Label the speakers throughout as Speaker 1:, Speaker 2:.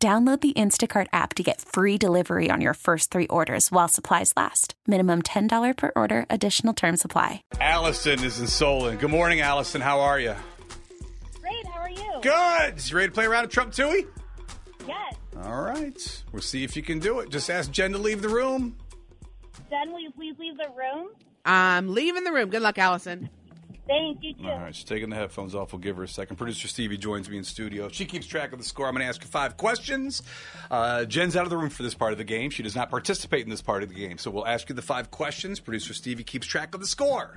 Speaker 1: Download the Instacart app to get free delivery on your first three orders while supplies last. Minimum $10 per order, additional term supply.
Speaker 2: Allison is in Solon. Good morning, Allison. How are you?
Speaker 3: Great, how are you?
Speaker 2: Good. You ready to play around at Trump Toohey?
Speaker 3: Yes.
Speaker 2: All right. We'll see if you can do it. Just ask Jen to leave the room.
Speaker 3: Jen, will you please leave the room?
Speaker 4: I'm leaving the room. Good luck, Allison.
Speaker 3: Thank you, too.
Speaker 2: All right, she's taking the headphones off. We'll give her a second. Producer Stevie joins me in studio. She keeps track of the score. I'm going to ask you five questions. Uh, Jen's out of the room for this part of the game. She does not participate in this part of the game. So we'll ask you the five questions. Producer Stevie keeps track of the score.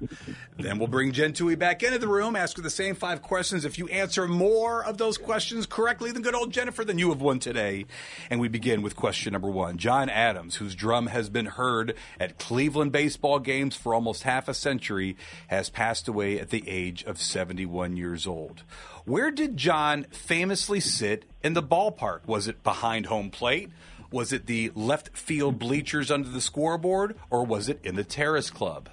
Speaker 2: then we'll bring Jen Toohey back into the room, ask her the same five questions. If you answer more of those questions correctly than good old Jennifer, then you have won today. And we begin with question number one. John Adams, whose drum has been heard at Cleveland baseball games for almost half a century, has passed away at the age of 71 years old. Where did John famously sit in the ballpark? Was it behind home plate? Was it the left field bleachers under the scoreboard? Or was it in the terrace club?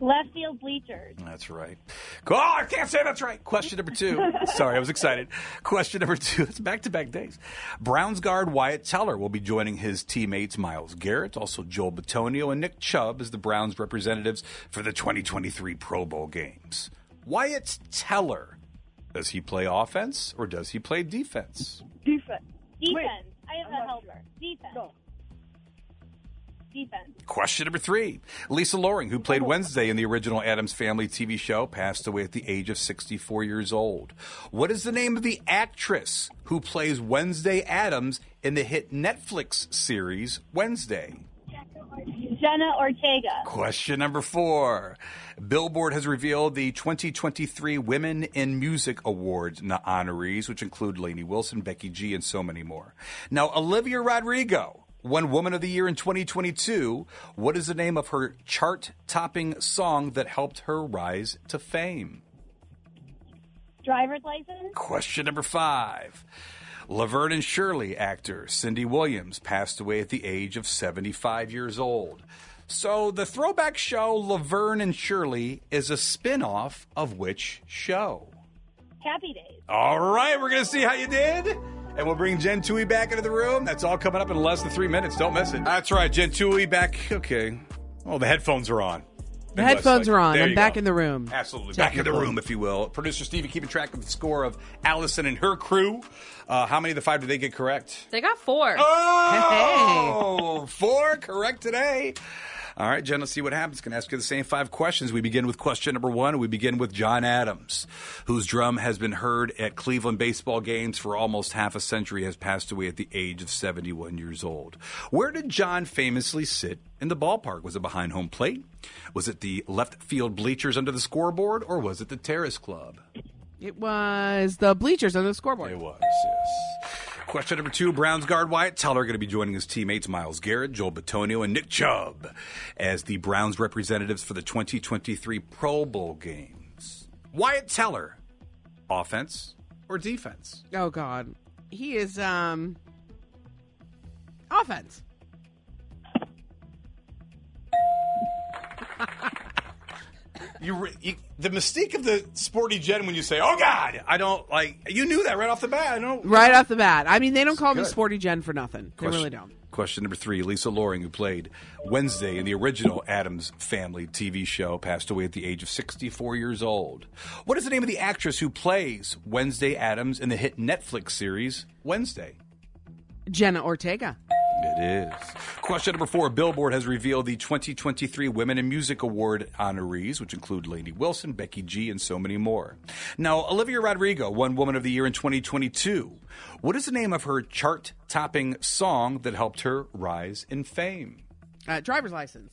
Speaker 3: Left field bleachers.
Speaker 2: That's right. Oh, I can't say that's right. Question number two. Sorry, I was excited. Question number two. It's back to back days. Browns guard Wyatt Teller will be joining his teammates Myles Garrett, also Joel Bitonio, and Nick Chubb as the Browns representatives for the 2023 Pro Bowl games. Wyatt Teller, does he play offense or does he play defense?
Speaker 5: Defense.
Speaker 3: Defense.
Speaker 5: Wait,
Speaker 2: Question number three. Lisa Loring, who played Wednesday in the original Addams Family TV show, passed away at the age of 64 years old. What is the name of the actress who plays Wednesday Addams in the hit Netflix series Wednesday?
Speaker 3: Jenna Ortega.
Speaker 2: Question number four. Billboard has revealed the 2023 Women in Music Awards na- honorees, which include Lainey Wilson, Becky G, and so many more. Now, Olivia Rodrigo won Woman of the Year in 2022. What is the name of her chart topping song that helped her rise to fame?
Speaker 3: Driver's license.
Speaker 2: Question number five. Laverne and Shirley actor Cindy Williams passed away at the age of 75 years old. So the throwback show Laverne and Shirley is a spin-off of which show?
Speaker 3: Happy Days.
Speaker 2: All right, we're going to see how you did. And we'll bring Jen Toohey back into the room. That's all coming up in less than three minutes. Don't miss it. That's right, Jen Toohey back. Okay. Oh, the headphones are on.
Speaker 4: The headphones are on. I'm back
Speaker 2: go.
Speaker 4: in the room.
Speaker 2: Absolutely. Back in the
Speaker 4: Technically.
Speaker 2: room, if you will. Producer Stevie keeping track of the score of Allison and her crew. Uh, how many of the five did they get correct?
Speaker 6: They got four.
Speaker 2: Oh, four correct today. All right, Jen, let's see what happens. Can ask you the same five questions. We begin with question number one. We begin with John Adams, whose drum has been heard at Cleveland baseball games for almost half a century, has passed away at the age of 71 years old. Where did John famously sit in the ballpark? Was it behind home plate? Was it the left field bleachers under the scoreboard? Or was it the terrace club?
Speaker 4: It was the bleachers on the scoreboard.
Speaker 2: It was, yes. Question number two Browns guard Wyatt Teller going to be joining his teammates Myles Garrett, Joel Bitonio, and Nick Chubb as the Browns representatives for the 2023 Pro Bowl games. Wyatt Teller, offense or defense?
Speaker 4: Oh God, he is um offense.
Speaker 2: You, re- you the mystique of the sporty Jen when you say, "Oh God," I don't like. You knew that right off the bat. I don't.
Speaker 4: Right off the bat. I mean, they don't call me Sporty Jen for nothing. They really don't.
Speaker 2: Question number three Lisa Loring, who played Wednesday in the original Addams Family TV show, passed away at the age of 64 years old. What is the name of the actress who plays Wednesday Addams in the hit Netflix series Wednesday?
Speaker 4: Jenna Ortega.
Speaker 2: It is. Question number four Billboard has revealed the 2023 Women in Music Award honorees, which include Lainey Wilson, Becky G, and so many more. Now, Olivia Rodrigo won Woman of the Year in 2022. What is the name of her chart topping song that helped her rise in fame?
Speaker 4: Uh, driver's license.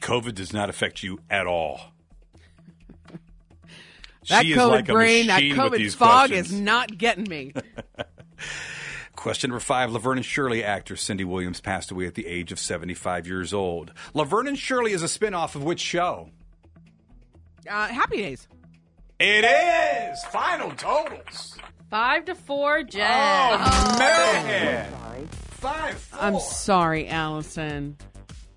Speaker 2: COVID does not affect you at all.
Speaker 4: That
Speaker 2: she is
Speaker 4: COVID
Speaker 2: like a
Speaker 4: brain, that COVID fog
Speaker 2: questions.
Speaker 4: is not getting me.
Speaker 2: Question number five Laverne and Shirley actor Cindy Williams passed away at the age of 75 years old. Laverne and Shirley is a spin off of which show?
Speaker 4: Uh, happy days.
Speaker 2: It is! Final totals.
Speaker 5: Five to four, Jen.
Speaker 2: Oh, man! Five, four.
Speaker 4: I'm sorry, Allison.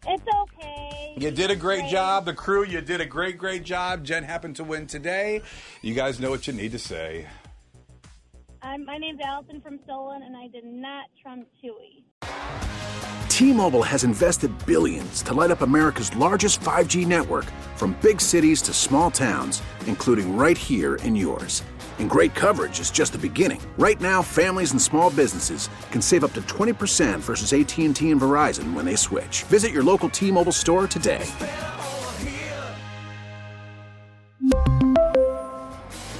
Speaker 3: It's okay.
Speaker 2: You did a great job. The crew, you did a great, great job. Jen happened to win today. You guys know what you need to say.
Speaker 3: Um, my name's Allison from Solon, and I did not trump Toohey.
Speaker 6: T-Mobile has invested billions to light up America's largest 5G network from big cities to small towns, including right here in yours. And great coverage is just the beginning. Right now, families and small businesses can save up to 20% versus AT&T and Verizon when they switch. Visit your local T-Mobile store today.